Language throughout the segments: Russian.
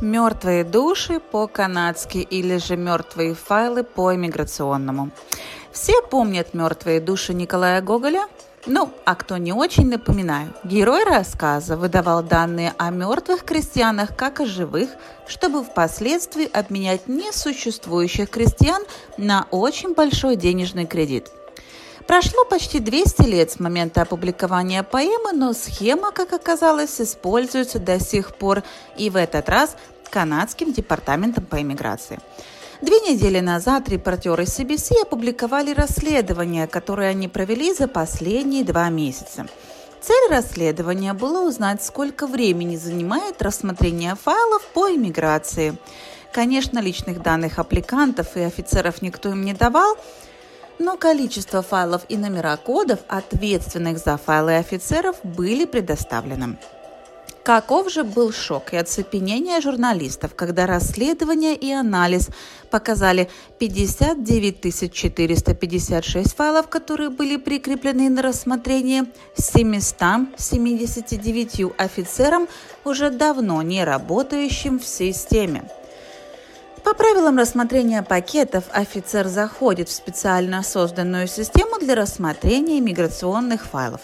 Мертвые души по-канадски или же мертвые файлы по иммиграционному. Все помнят мертвые души Николая Гоголя? Ну, а кто не очень, напоминаю. Герой рассказа выдавал данные о мертвых крестьянах как о живых, чтобы впоследствии обменять несуществующих крестьян на очень большой денежный кредит – Прошло почти 200 лет с момента опубликования поэмы, но схема, как оказалось, используется до сих пор и в этот раз канадским департаментом по иммиграции. Две недели назад репортеры CBC опубликовали расследование, которое они провели за последние два месяца. Цель расследования была узнать, сколько времени занимает рассмотрение файлов по иммиграции. Конечно, личных данных аппликантов и офицеров никто им не давал, но количество файлов и номера кодов, ответственных за файлы офицеров, были предоставлены. Каков же был шок и оцепенение журналистов, когда расследование и анализ показали 59 456 файлов, которые были прикреплены на рассмотрение 779 офицерам, уже давно не работающим в системе. По правилам рассмотрения пакетов офицер заходит в специально созданную систему для рассмотрения иммиграционных файлов.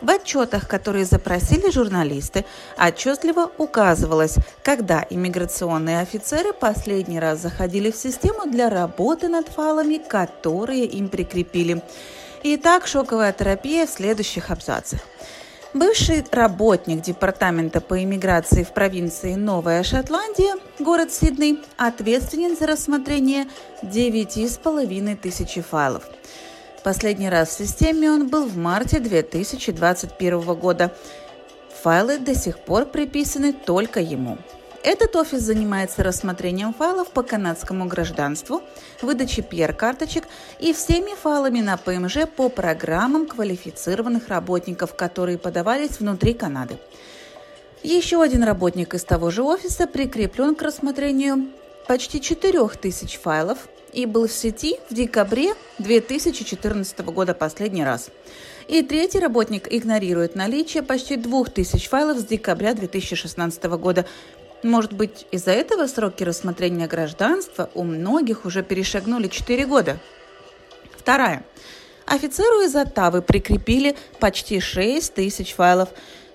В отчетах, которые запросили журналисты, отчетливо указывалось, когда иммиграционные офицеры последний раз заходили в систему для работы над файлами, которые им прикрепили. Итак, шоковая терапия в следующих абзацах. Бывший работник Департамента по иммиграции в провинции Новая Шотландия, город Сидней, ответственен за рассмотрение 9,5 тысячи файлов. Последний раз в системе он был в марте 2021 года. Файлы до сих пор приписаны только ему. Этот офис занимается рассмотрением файлов по канадскому гражданству, выдачей PR-карточек и всеми файлами на ПМЖ по программам квалифицированных работников, которые подавались внутри Канады. Еще один работник из того же офиса прикреплен к рассмотрению почти 4000 файлов и был в сети в декабре 2014 года последний раз. И третий работник игнорирует наличие почти 2000 файлов с декабря 2016 года, может быть, из-за этого сроки рассмотрения гражданства у многих уже перешагнули 4 года. Вторая. Офицеру из Оттавы прикрепили почти 6 тысяч файлов.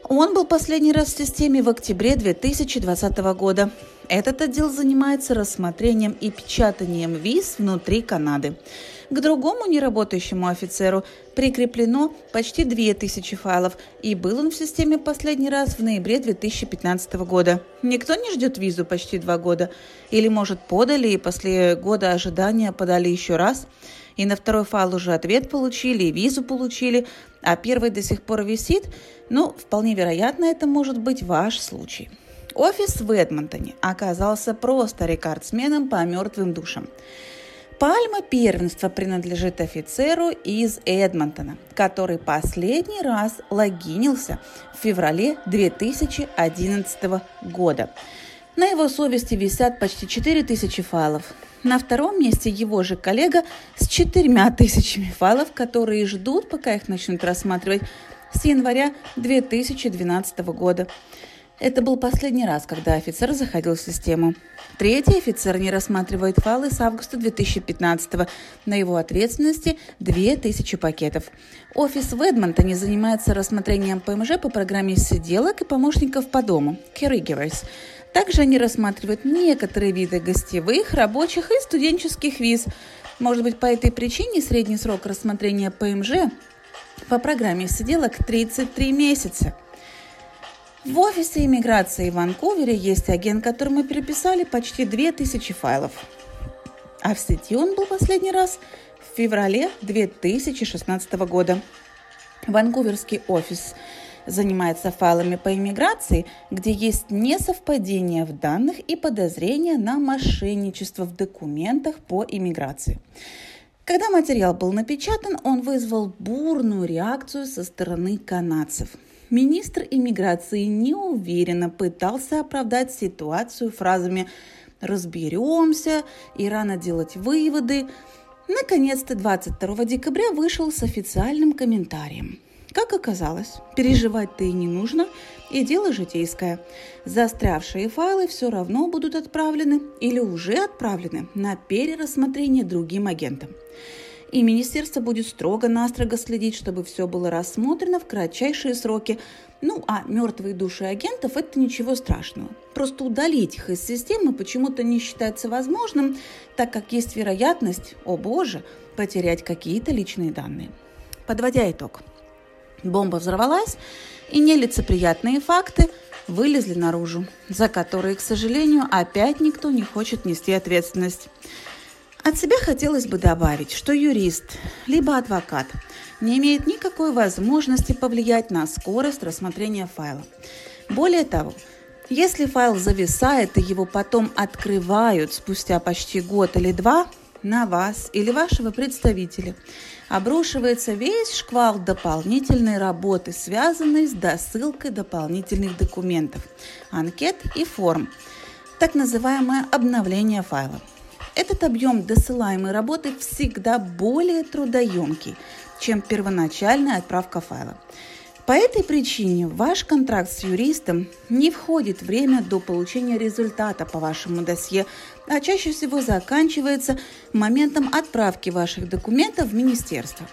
Он был последний раз в системе в октябре 2020 года. Этот отдел занимается рассмотрением и печатанием виз внутри Канады. К другому неработающему офицеру прикреплено почти 2000 файлов, и был он в системе последний раз в ноябре 2015 года. Никто не ждет визу почти два года. Или, может, подали, и после года ожидания подали еще раз. И на второй файл уже ответ получили, и визу получили, а первый до сих пор висит. Ну, вполне вероятно, это может быть ваш случай. Офис в Эдмонтоне оказался просто рекордсменом по мертвым душам. Пальма первенства принадлежит офицеру из Эдмонтона, который последний раз логинился в феврале 2011 года. На его совести висят почти 4000 файлов. На втором месте его же коллега с четырьмя тысячами файлов, которые ждут, пока их начнут рассматривать с января 2012 года. Это был последний раз, когда офицер заходил в систему. Третий офицер не рассматривает файлы с августа 2015 -го. На его ответственности 2000 пакетов. Офис в Эдмонтоне занимается рассмотрением ПМЖ по программе сиделок и помощников по дому – caregivers. Также они рассматривают некоторые виды гостевых, рабочих и студенческих виз. Может быть, по этой причине средний срок рассмотрения ПМЖ по программе сиделок 33 месяца – в офисе иммиграции в Ванкувере есть агент, которому переписали почти 2000 файлов. А в сети он был последний раз в феврале 2016 года. Ванкуверский офис занимается файлами по иммиграции, где есть несовпадения в данных и подозрения на мошенничество в документах по иммиграции. Когда материал был напечатан, он вызвал бурную реакцию со стороны канадцев – Министр иммиграции неуверенно пытался оправдать ситуацию фразами «разберемся» и «рано делать выводы». Наконец-то 22 декабря вышел с официальным комментарием. Как оказалось, переживать-то и не нужно, и дело житейское. Застрявшие файлы все равно будут отправлены или уже отправлены на перерассмотрение другим агентам. И министерство будет строго-настрого следить, чтобы все было рассмотрено в кратчайшие сроки. Ну, а мертвые души агентов – это ничего страшного. Просто удалить их из системы почему-то не считается возможным, так как есть вероятность, о боже, потерять какие-то личные данные. Подводя итог – Бомба взорвалась, и нелицеприятные факты вылезли наружу, за которые, к сожалению, опять никто не хочет нести ответственность. От себя хотелось бы добавить, что юрист, либо адвокат не имеет никакой возможности повлиять на скорость рассмотрения файла. Более того, если файл зависает и его потом открывают спустя почти год или два, на вас или вашего представителя обрушивается весь шквал дополнительной работы, связанной с досылкой дополнительных документов, анкет и форм, так называемое обновление файла. Этот объем досылаемой работы всегда более трудоемкий, чем первоначальная отправка файла. По этой причине ваш контракт с юристом не входит время до получения результата по вашему досье, а чаще всего заканчивается моментом отправки ваших документов в министерство.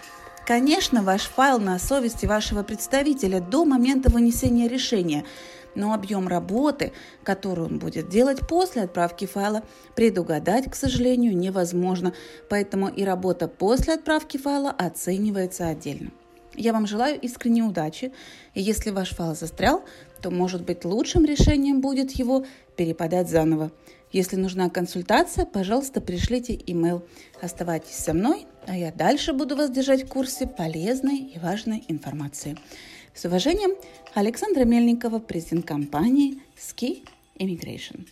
Конечно, ваш файл на совести вашего представителя до момента вынесения решения, но объем работы, который он будет делать после отправки файла, предугадать, к сожалению, невозможно, поэтому и работа после отправки файла оценивается отдельно. Я вам желаю искренней удачи, и если ваш файл застрял, то, может быть, лучшим решением будет его переподать заново. Если нужна консультация, пожалуйста, пришлите имейл. Оставайтесь со мной, а я дальше буду вас держать в курсе полезной и важной информации. С уважением, Александра Мельникова, президент компании Ski Immigration.